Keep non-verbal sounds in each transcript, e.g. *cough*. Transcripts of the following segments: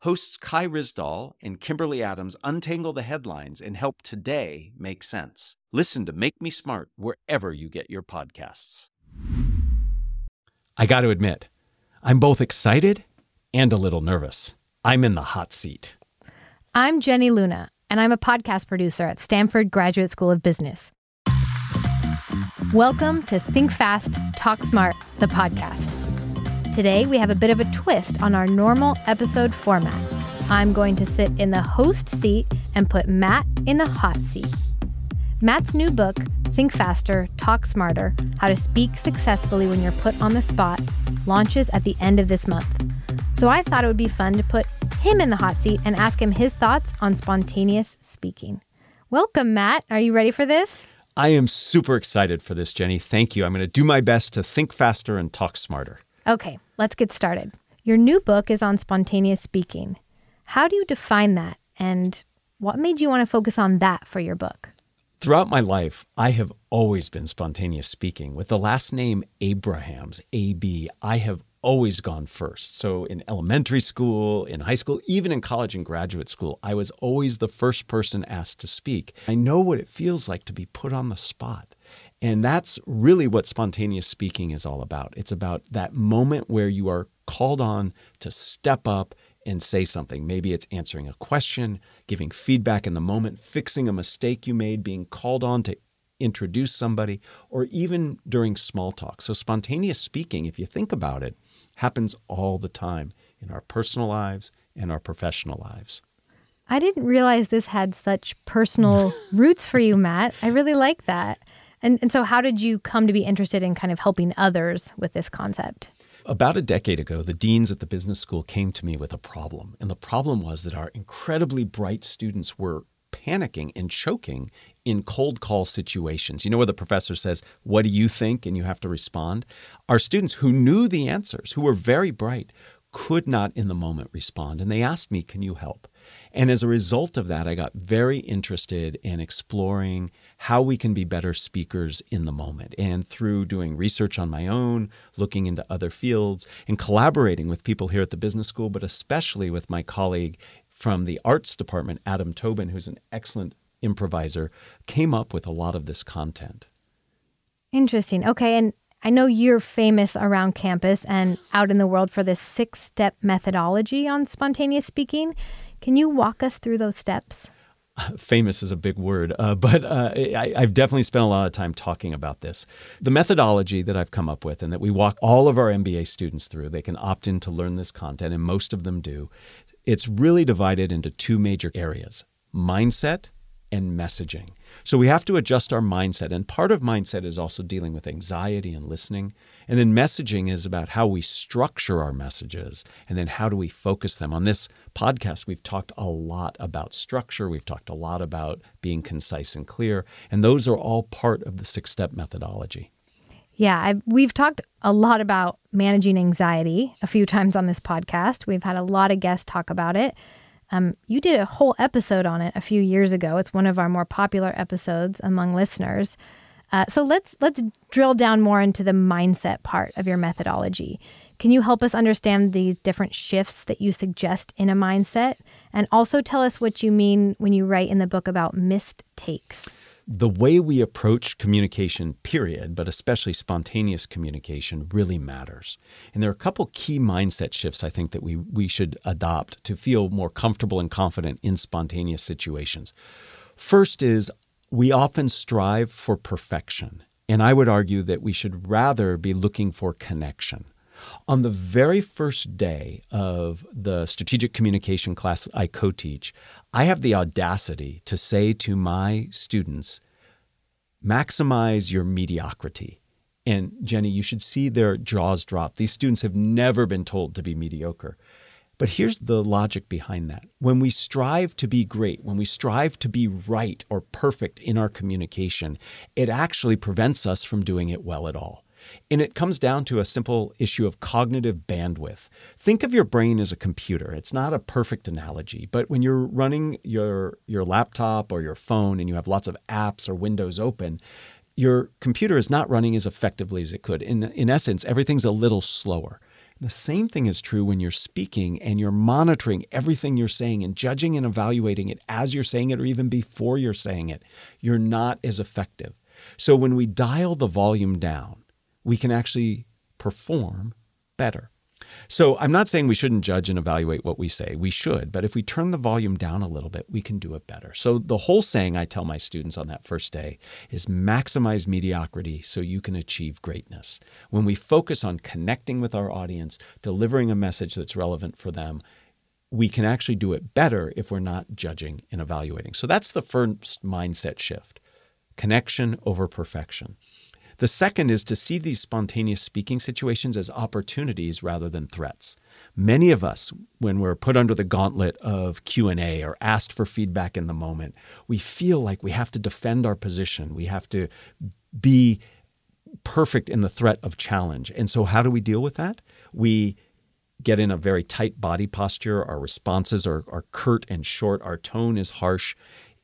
hosts Kai Ryssdal and Kimberly Adams untangle the headlines and help today make sense. Listen to Make Me Smart wherever you get your podcasts. I got to admit, I'm both excited and a little nervous. I'm in the hot seat. I'm Jenny Luna, and I'm a podcast producer at Stanford Graduate School of Business. Welcome to Think Fast, Talk Smart, the podcast. Today, we have a bit of a twist on our normal episode format. I'm going to sit in the host seat and put Matt in the hot seat. Matt's new book, Think Faster, Talk Smarter How to Speak Successfully When You're Put on the Spot, launches at the end of this month. So I thought it would be fun to put him in the hot seat and ask him his thoughts on spontaneous speaking. Welcome, Matt. Are you ready for this? I am super excited for this, Jenny. Thank you. I'm going to do my best to think faster and talk smarter. Okay, let's get started. Your new book is on spontaneous speaking. How do you define that? And what made you want to focus on that for your book? Throughout my life, I have always been spontaneous speaking. With the last name Abrahams, AB, I have always gone first. So in elementary school, in high school, even in college and graduate school, I was always the first person asked to speak. I know what it feels like to be put on the spot. And that's really what spontaneous speaking is all about. It's about that moment where you are called on to step up and say something. Maybe it's answering a question, giving feedback in the moment, fixing a mistake you made, being called on to introduce somebody, or even during small talk. So, spontaneous speaking, if you think about it, happens all the time in our personal lives and our professional lives. I didn't realize this had such personal *laughs* roots for you, Matt. I really like that. And, and so, how did you come to be interested in kind of helping others with this concept? About a decade ago, the deans at the business school came to me with a problem. And the problem was that our incredibly bright students were panicking and choking in cold call situations. You know, where the professor says, What do you think? and you have to respond. Our students who knew the answers, who were very bright, could not in the moment respond. And they asked me, Can you help? And as a result of that, I got very interested in exploring how we can be better speakers in the moment. And through doing research on my own, looking into other fields, and collaborating with people here at the business school, but especially with my colleague from the arts department, Adam Tobin, who's an excellent improviser, came up with a lot of this content. Interesting. Okay. And I know you're famous around campus and out in the world for this six step methodology on spontaneous speaking. Can you walk us through those steps? *laughs* famous is a big word, uh, but uh, I, have definitely spent a lot of time talking about this. The methodology that I've come up with and that we walk all of our MBA students through, they can opt in to learn this content, and most of them do. It's really divided into two major areas mindset and messaging. So we have to adjust our mindset. And part of mindset is also dealing with anxiety and listening. And then messaging is about how we structure our messages and then how do we focus them. On this podcast, we've talked a lot about structure, we've talked a lot about being concise and clear. And those are all part of the six step methodology. Yeah, I've, we've talked a lot about managing anxiety a few times on this podcast. We've had a lot of guests talk about it. Um, you did a whole episode on it a few years ago. It's one of our more popular episodes among listeners. Uh, so let's let's drill down more into the mindset part of your methodology. Can you help us understand these different shifts that you suggest in a mindset, and also tell us what you mean when you write in the book about missed takes? the way we approach communication, period, but especially spontaneous communication, really matters. And there are a couple key mindset shifts I think that we, we should adopt to feel more comfortable and confident in spontaneous situations. First is we often strive for perfection. And I would argue that we should rather be looking for connection. On the very first day of the strategic communication class I co teach, I have the audacity to say to my students, maximize your mediocrity. And Jenny, you should see their jaws drop. These students have never been told to be mediocre. But here's the logic behind that. When we strive to be great, when we strive to be right or perfect in our communication, it actually prevents us from doing it well at all. And it comes down to a simple issue of cognitive bandwidth. Think of your brain as a computer. It's not a perfect analogy, but when you're running your, your laptop or your phone and you have lots of apps or windows open, your computer is not running as effectively as it could. In, in essence, everything's a little slower. The same thing is true when you're speaking and you're monitoring everything you're saying and judging and evaluating it as you're saying it or even before you're saying it. You're not as effective. So when we dial the volume down, we can actually perform better. So I'm not saying we shouldn't judge and evaluate what we say. We should, but if we turn the volume down a little bit, we can do it better. So the whole saying I tell my students on that first day is maximize mediocrity so you can achieve greatness. When we focus on connecting with our audience, delivering a message that's relevant for them, we can actually do it better if we're not judging and evaluating. So that's the first mindset shift connection over perfection. The second is to see these spontaneous speaking situations as opportunities rather than threats. Many of us, when we're put under the gauntlet of Q&A or asked for feedback in the moment, we feel like we have to defend our position. We have to be perfect in the threat of challenge. And so how do we deal with that? We get in a very tight body posture. Our responses are, are curt and short. Our tone is harsh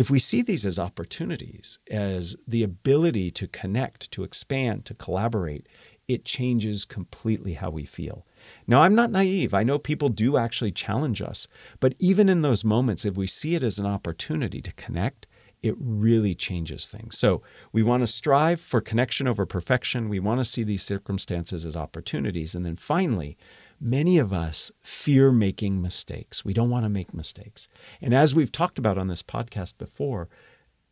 if we see these as opportunities, as the ability to connect, to expand, to collaborate, it changes completely how we feel. Now, I'm not naive. I know people do actually challenge us. But even in those moments, if we see it as an opportunity to connect, it really changes things. So we want to strive for connection over perfection. We want to see these circumstances as opportunities. And then finally, many of us fear making mistakes. We don't want to make mistakes. And as we've talked about on this podcast before,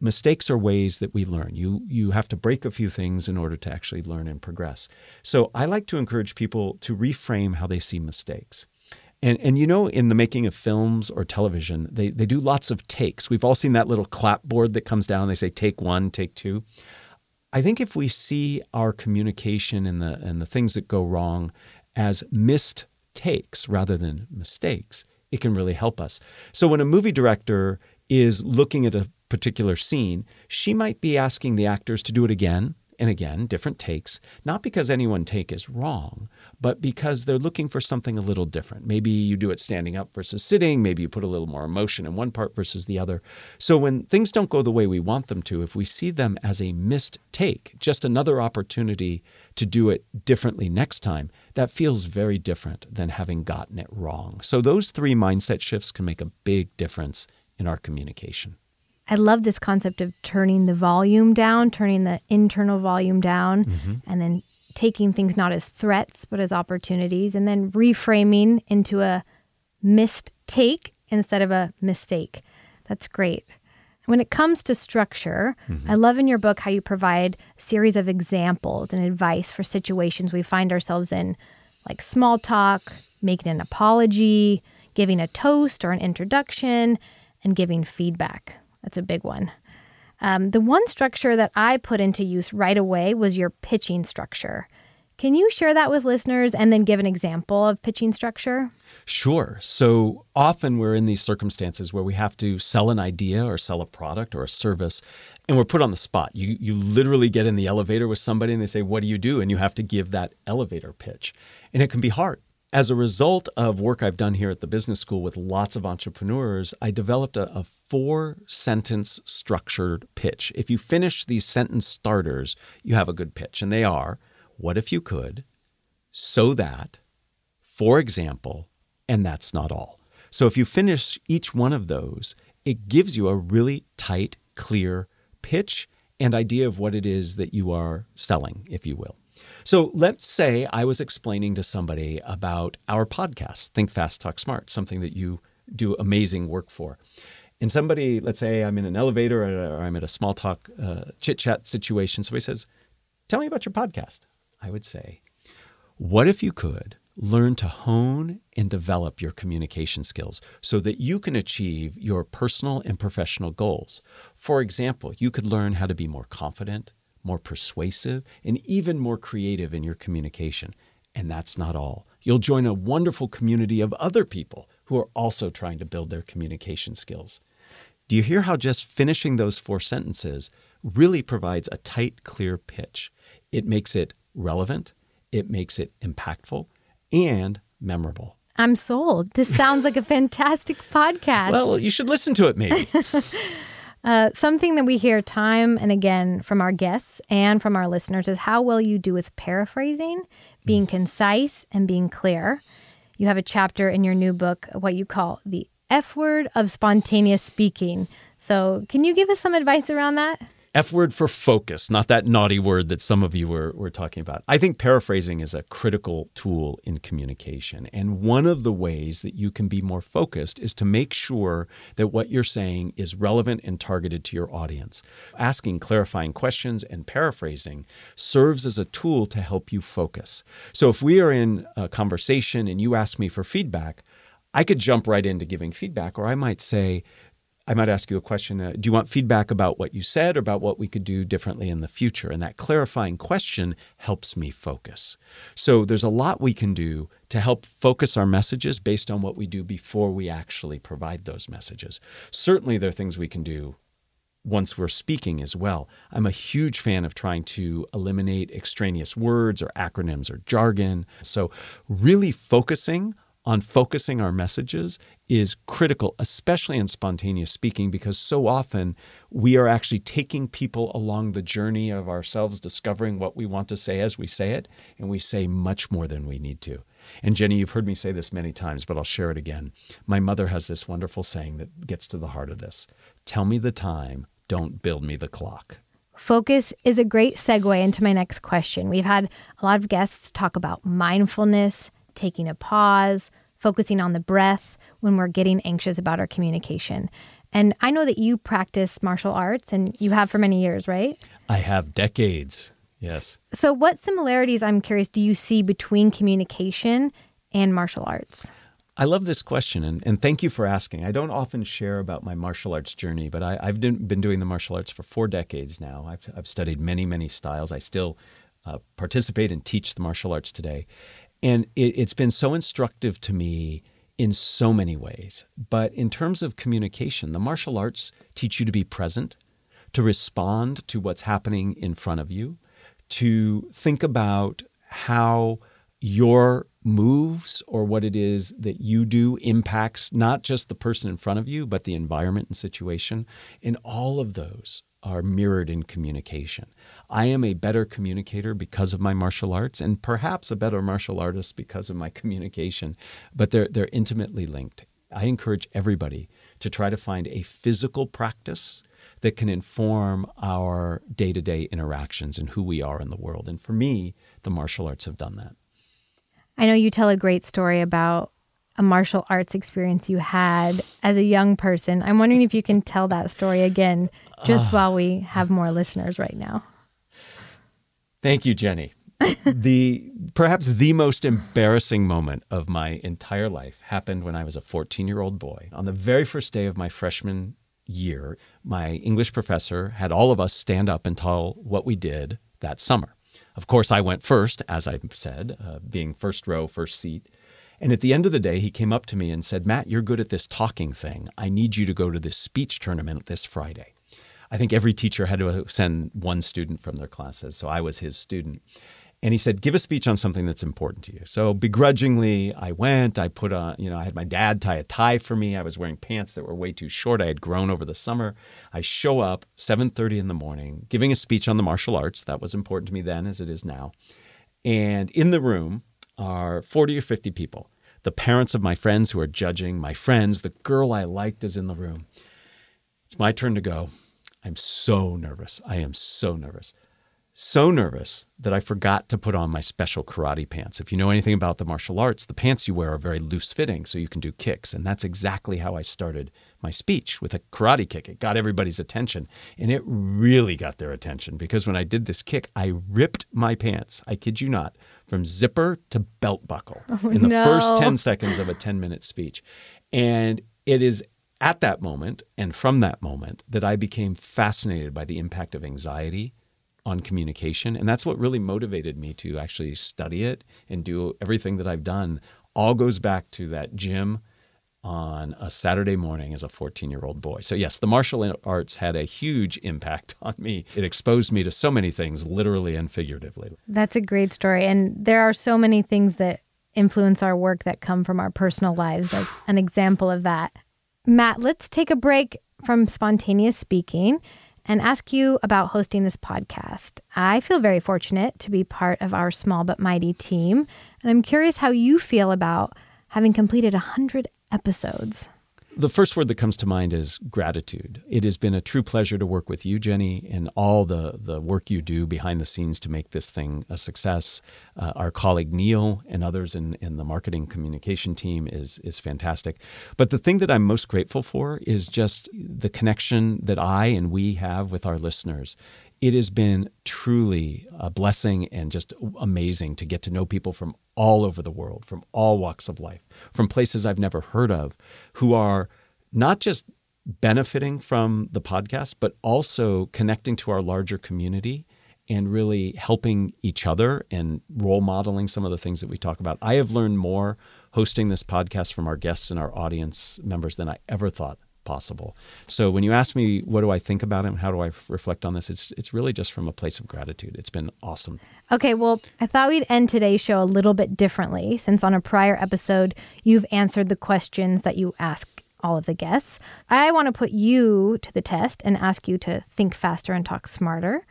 mistakes are ways that we learn. You you have to break a few things in order to actually learn and progress. So I like to encourage people to reframe how they see mistakes. And and you know, in the making of films or television, they, they do lots of takes. We've all seen that little clapboard that comes down, they say take one, take two. I think if we see our communication and the and the things that go wrong as missed takes rather than mistakes, it can really help us. So when a movie director is looking at a particular scene, she might be asking the actors to do it again and again, different takes, not because any one take is wrong, but because they're looking for something a little different. Maybe you do it standing up versus sitting, maybe you put a little more emotion in one part versus the other. So when things don't go the way we want them to, if we see them as a missed take, just another opportunity to do it differently next time, that feels very different than having gotten it wrong. So those three mindset shifts can make a big difference in our communication. I love this concept of turning the volume down, turning the internal volume down, mm-hmm. and then taking things not as threats, but as opportunities, and then reframing into a missed take instead of a mistake. That's great. When it comes to structure, mm-hmm. I love in your book how you provide a series of examples and advice for situations we find ourselves in, like small talk, making an apology, giving a toast or an introduction, and giving feedback. That's a big one. Um, the one structure that I put into use right away was your pitching structure. Can you share that with listeners and then give an example of pitching structure? Sure. So often we're in these circumstances where we have to sell an idea or sell a product or a service and we're put on the spot. You you literally get in the elevator with somebody and they say, "What do you do?" and you have to give that elevator pitch. And it can be hard. As a result of work I've done here at the business school with lots of entrepreneurs, I developed a, a four sentence structured pitch. If you finish these sentence starters, you have a good pitch. And they are what if you could, so that, for example, and that's not all. So if you finish each one of those, it gives you a really tight, clear pitch and idea of what it is that you are selling, if you will. So let's say I was explaining to somebody about our podcast, Think Fast, Talk Smart, something that you do amazing work for. And somebody, let's say I'm in an elevator or I'm at a small talk uh, chit chat situation. Somebody says, Tell me about your podcast. I would say, What if you could learn to hone and develop your communication skills so that you can achieve your personal and professional goals. For example, you could learn how to be more confident, more persuasive, and even more creative in your communication. And that's not all. You'll join a wonderful community of other people who are also trying to build their communication skills. Do you hear how just finishing those four sentences really provides a tight, clear pitch? It makes it relevant, it makes it impactful, and memorable. I'm sold. This sounds like a fantastic podcast. Well, you should listen to it maybe. *laughs* uh, something that we hear time and again from our guests and from our listeners is how well you do with paraphrasing, being concise, and being clear. You have a chapter in your new book, what you call the F word of spontaneous speaking. So, can you give us some advice around that? F word for focus, not that naughty word that some of you were, were talking about. I think paraphrasing is a critical tool in communication. And one of the ways that you can be more focused is to make sure that what you're saying is relevant and targeted to your audience. Asking clarifying questions and paraphrasing serves as a tool to help you focus. So if we are in a conversation and you ask me for feedback, I could jump right into giving feedback, or I might say, I might ask you a question uh, Do you want feedback about what you said or about what we could do differently in the future? And that clarifying question helps me focus. So there's a lot we can do to help focus our messages based on what we do before we actually provide those messages. Certainly, there are things we can do once we're speaking as well. I'm a huge fan of trying to eliminate extraneous words or acronyms or jargon. So, really focusing on focusing our messages is critical, especially in spontaneous speaking, because so often we are actually taking people along the journey of ourselves discovering what we want to say as we say it, and we say much more than we need to. And Jenny, you've heard me say this many times, but I'll share it again. My mother has this wonderful saying that gets to the heart of this Tell me the time, don't build me the clock. Focus is a great segue into my next question. We've had a lot of guests talk about mindfulness taking a pause, focusing on the breath when we're getting anxious about our communication. And I know that you practice martial arts and you have for many years, right? I have decades. Yes. So, what similarities, I'm curious, do you see between communication and martial arts? I love this question, and, and thank you for asking. I don't often share about my martial arts journey, but I, have been doing the martial arts for four decades now. I've, I've studied many, many styles. I still uh, participate and teach the martial arts today. And it, it's been so instructive to me in so many ways. But in terms of communication, the martial arts teach you to be present, to respond to what's happening in front of you, to think about how your moves or what it is that you do impacts not just the person in front of you, but the environment and situation. And all of those are mirrored in communication. I am a better communicator because of my martial arts and perhaps a better martial artist because of my communication, but they're, they're intimately linked. I encourage everybody to try to find a physical practice that can inform our day to day interactions and who we are in the world. And for me, the martial arts have done that. I know you tell a great story about a martial arts experience you had as a young person. I'm wondering if you can tell that story again, just uh, while we have more listeners right now. Thank you, Jenny. *laughs* the perhaps the most embarrassing moment of my entire life happened when I was a 14 year old boy. On the very first day of my freshman year, my English professor had all of us stand up and tell what we did that summer. Of course, I went first, as I said, uh, being first row, first seat. And at the end of the day, he came up to me and said, Matt, you're good at this talking thing. I need you to go to this speech tournament this Friday. I think every teacher had to send one student from their classes. So I was his student. And he said, give a speech on something that's important to you. So begrudgingly, I went. I put on, you know, I had my dad tie a tie for me. I was wearing pants that were way too short. I had grown over the summer. I show up 7:30 in the morning, giving a speech on the martial arts. That was important to me then as it is now. And in the room are 40 or 50 people. The parents of my friends who are judging, my friends, the girl I liked is in the room. It's my turn to go. I'm so nervous. I am so nervous. So nervous that I forgot to put on my special karate pants. If you know anything about the martial arts, the pants you wear are very loose fitting, so you can do kicks. And that's exactly how I started my speech with a karate kick. It got everybody's attention. And it really got their attention because when I did this kick, I ripped my pants, I kid you not, from zipper to belt buckle oh, in the no. first 10 seconds of a 10 minute speech. And it is at that moment and from that moment that I became fascinated by the impact of anxiety, on communication. And that's what really motivated me to actually study it and do everything that I've done. All goes back to that gym on a Saturday morning as a 14 year old boy. So, yes, the martial arts had a huge impact *laughs* on me. It exposed me to so many things, literally and figuratively. That's a great story. And there are so many things that influence our work that come from our personal lives as an example of that. Matt, let's take a break from spontaneous speaking and ask you about hosting this podcast. I feel very fortunate to be part of our small but mighty team, and I'm curious how you feel about having completed 100 episodes. The first word that comes to mind is gratitude. It has been a true pleasure to work with you, Jenny, and all the, the work you do behind the scenes to make this thing a success. Uh, our colleague Neil and others in, in the marketing communication team is, is fantastic. But the thing that I'm most grateful for is just the connection that I and we have with our listeners it has been truly a blessing and just amazing to get to know people from all over the world, from all walks of life, from places I've never heard of, who are not just benefiting from the podcast, but also connecting to our larger community and really helping each other and role modeling some of the things that we talk about. I have learned more hosting this podcast from our guests and our audience members than I ever thought possible. So when you ask me what do I think about it and how do I reflect on this, it's it's really just from a place of gratitude. It's been awesome. Okay, well, I thought we'd end today's show a little bit differently since on a prior episode you've answered the questions that you ask all of the guests. I want to put you to the test and ask you to think faster and talk smarter.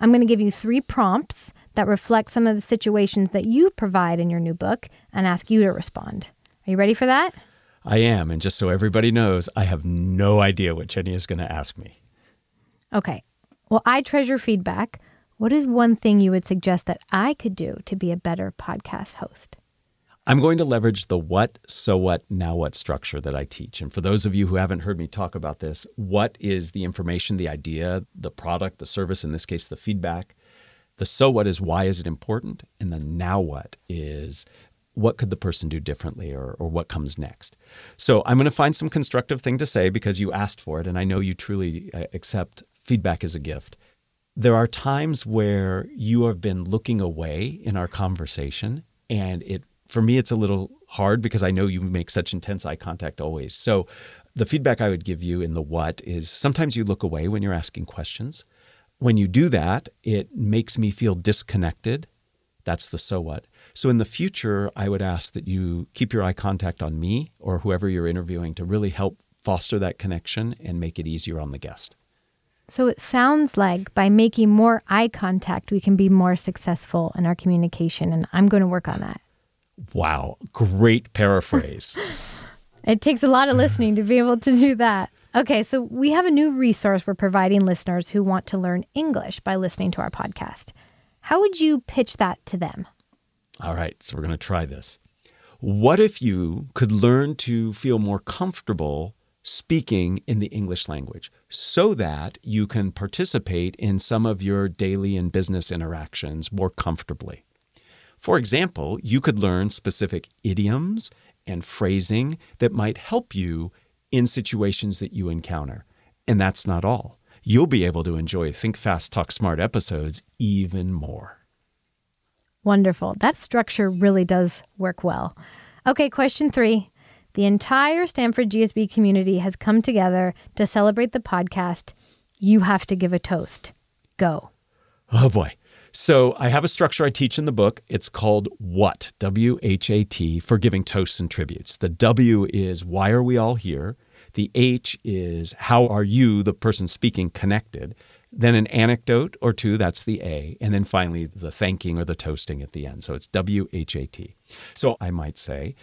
I'm going to give you three prompts that reflect some of the situations that you provide in your new book and ask you to respond. Are you ready for that? I am. And just so everybody knows, I have no idea what Jenny is going to ask me. Okay. Well, I treasure feedback. What is one thing you would suggest that I could do to be a better podcast host? I'm going to leverage the what, so what, now what structure that I teach. And for those of you who haven't heard me talk about this, what is the information, the idea, the product, the service, in this case, the feedback? The so what is why is it important? And the now what is what could the person do differently or, or what comes next? So I'm going to find some constructive thing to say because you asked for it, and I know you truly uh, accept feedback as a gift. There are times where you have been looking away in our conversation, and it for me it's a little hard because I know you make such intense eye contact always. So the feedback I would give you in the what is sometimes you look away when you're asking questions. When you do that, it makes me feel disconnected. That's the so what. So in the future, I would ask that you keep your eye contact on me or whoever you're interviewing to really help foster that connection and make it easier on the guest. So it sounds like by making more eye contact, we can be more successful in our communication. And I'm going to work on that. Wow. Great paraphrase. *laughs* it takes a lot of listening to be able to do that. Okay, so we have a new resource we're providing listeners who want to learn English by listening to our podcast. How would you pitch that to them? All right, so we're going to try this. What if you could learn to feel more comfortable speaking in the English language so that you can participate in some of your daily and business interactions more comfortably? For example, you could learn specific idioms and phrasing that might help you in situations that you encounter. And that's not all. You'll be able to enjoy Think Fast, Talk Smart episodes even more. Wonderful. That structure really does work well. Okay, question three. The entire Stanford GSB community has come together to celebrate the podcast. You have to give a toast. Go. Oh boy. So I have a structure I teach in the book. It's called WHAT, W H A T, for giving toasts and tributes. The W is why are we all here? The H is how are you, the person speaking, connected? Then an anecdote or two, that's the A, and then finally the thanking or the toasting at the end. So it's W H A T. So I might say,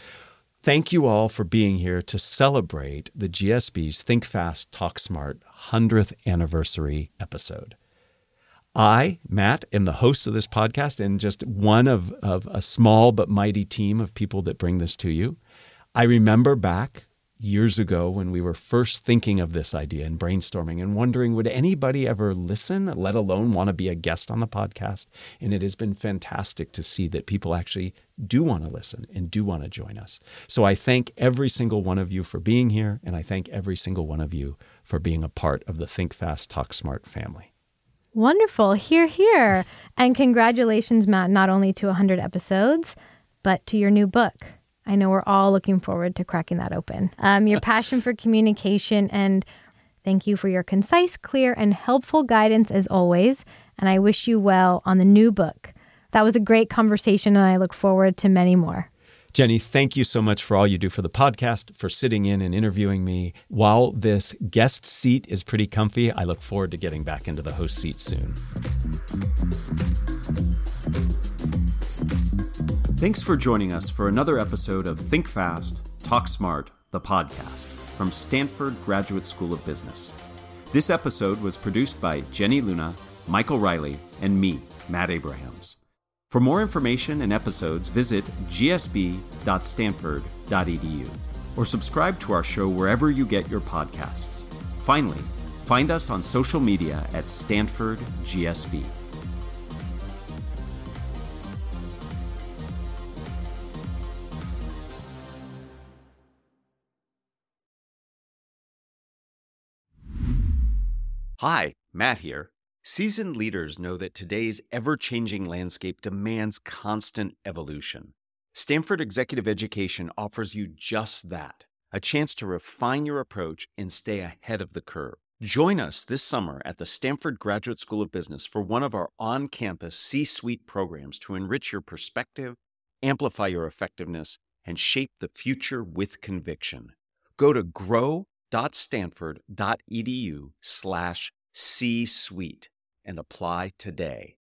Thank you all for being here to celebrate the GSB's Think Fast, Talk Smart 100th anniversary episode. I, Matt, am the host of this podcast and just one of, of a small but mighty team of people that bring this to you. I remember back years ago when we were first thinking of this idea and brainstorming and wondering would anybody ever listen, let alone want to be a guest on the podcast? And it has been fantastic to see that people actually do want to listen and do want to join us. So I thank every single one of you for being here, and I thank every single one of you for being a part of the Think Fast, Talk Smart family. Wonderful. Hear, hear. And congratulations, Matt, not only to 100 episodes, but to your new book. I know we're all looking forward to cracking that open. Um, your *laughs* passion for communication and thank you for your concise, clear, and helpful guidance as always. And I wish you well on the new book. That was a great conversation, and I look forward to many more. Jenny, thank you so much for all you do for the podcast, for sitting in and interviewing me. While this guest seat is pretty comfy, I look forward to getting back into the host seat soon. Thanks for joining us for another episode of Think Fast, Talk Smart, the podcast from Stanford Graduate School of Business. This episode was produced by Jenny Luna, Michael Riley, and me, Matt Abrahams. For more information and episodes, visit gsb.stanford.edu or subscribe to our show wherever you get your podcasts. Finally, find us on social media at Stanford GSB. Hi, Matt here. Seasoned leaders know that today's ever changing landscape demands constant evolution. Stanford Executive Education offers you just that a chance to refine your approach and stay ahead of the curve. Join us this summer at the Stanford Graduate School of Business for one of our on campus C suite programs to enrich your perspective, amplify your effectiveness, and shape the future with conviction. Go to grow.stanford.edu slash C suite and apply today.